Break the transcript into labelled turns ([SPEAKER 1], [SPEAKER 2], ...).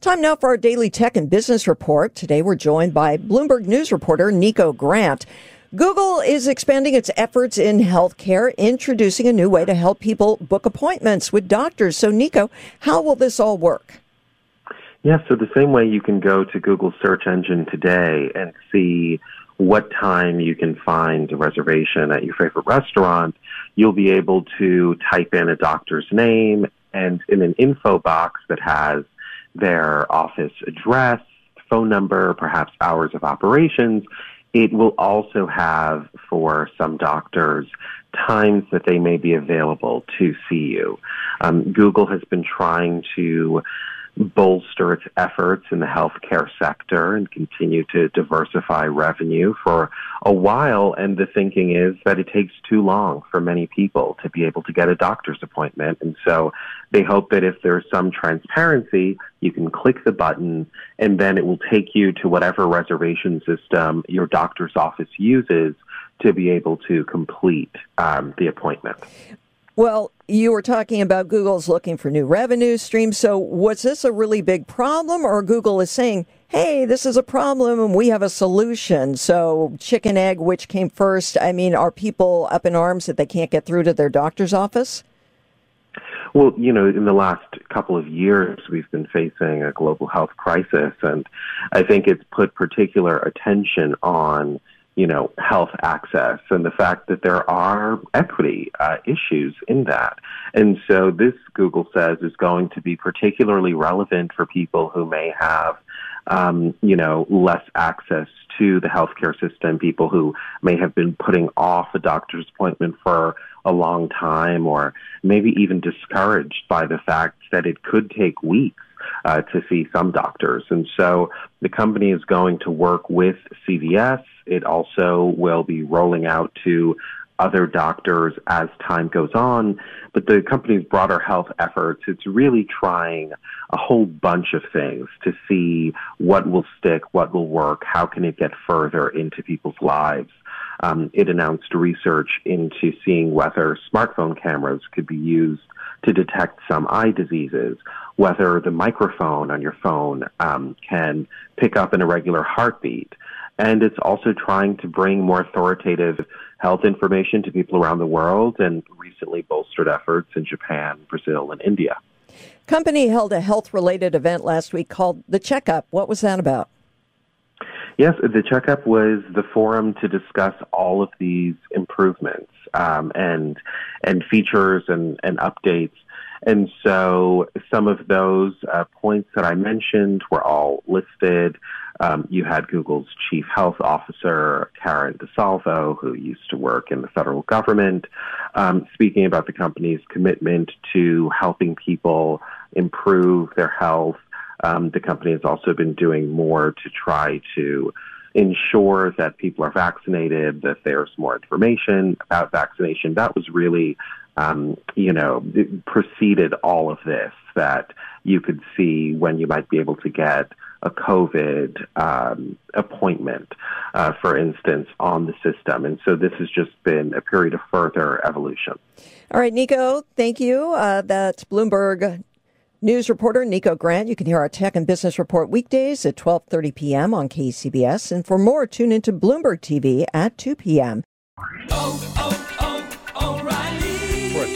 [SPEAKER 1] Time now for our daily tech and business report. Today we're joined by Bloomberg News reporter Nico Grant. Google is expanding its efforts in healthcare, introducing a new way to help people book appointments with doctors. So, Nico, how will this all work?
[SPEAKER 2] Yeah, so the same way you can go to Google search engine today and see what time you can find a reservation at your favorite restaurant, you'll be able to type in a doctor's name and in an info box that has their office address, phone number, perhaps hours of operations. It will also have for some doctors times that they may be available to see you. Um, Google has been trying to bolster its efforts in the healthcare sector and continue to diversify revenue for a while. And the thinking is that it takes too long for many people to be able to get a doctor's appointment. And so they hope that if there's some transparency, you can click the button and then it will take you to whatever reservation system your doctor's office uses to be able to complete um, the appointment.
[SPEAKER 1] Well, you were talking about Google's looking for new revenue streams. So, was this a really big problem, or Google is saying, hey, this is a problem and we have a solution? So, chicken, egg, which came first? I mean, are people up in arms that they can't get through to their doctor's office?
[SPEAKER 2] Well, you know, in the last couple of years, we've been facing a global health crisis, and I think it's put particular attention on you know, health access and the fact that there are equity uh, issues in that. And so this, Google says, is going to be particularly relevant for people who may have, um, you know, less access to the healthcare system, people who may have been putting off a doctor's appointment for a long time or maybe even discouraged by the fact that it could take weeks uh, to see some doctors. And so the company is going to work with CVS it also will be rolling out to other doctors as time goes on. But the company's broader health efforts, it's really trying a whole bunch of things to see what will stick, what will work, how can it get further into people's lives. Um, it announced research into seeing whether smartphone cameras could be used to detect some eye diseases, whether the microphone on your phone um, can pick up an irregular heartbeat and it's also trying to bring more authoritative health information to people around the world and recently bolstered efforts in Japan, Brazil, and India.
[SPEAKER 1] Company held a health related event last week called The Checkup. What was that about?
[SPEAKER 2] Yes, the checkup was the forum to discuss all of these improvements um, and and features and, and updates. And so some of those uh, points that I mentioned were all listed. Um, you had Google's chief health officer, Karen DeSalvo, who used to work in the federal government, um, speaking about the company's commitment to helping people improve their health. Um, the company has also been doing more to try to ensure that people are vaccinated, that there's more information about vaccination. That was really, um, you know, preceded all of this that you could see when you might be able to get a COVID um, appointment, uh, for instance, on the system. And so this has just been a period of further evolution.
[SPEAKER 1] All right, Nico, thank you. Uh, that's Bloomberg news reporter Nico Grant. You can hear our tech and business report weekdays at 12:30 p.m. on KCBS, and for more, tune into Bloomberg TV at 2 p.m. Oh, oh,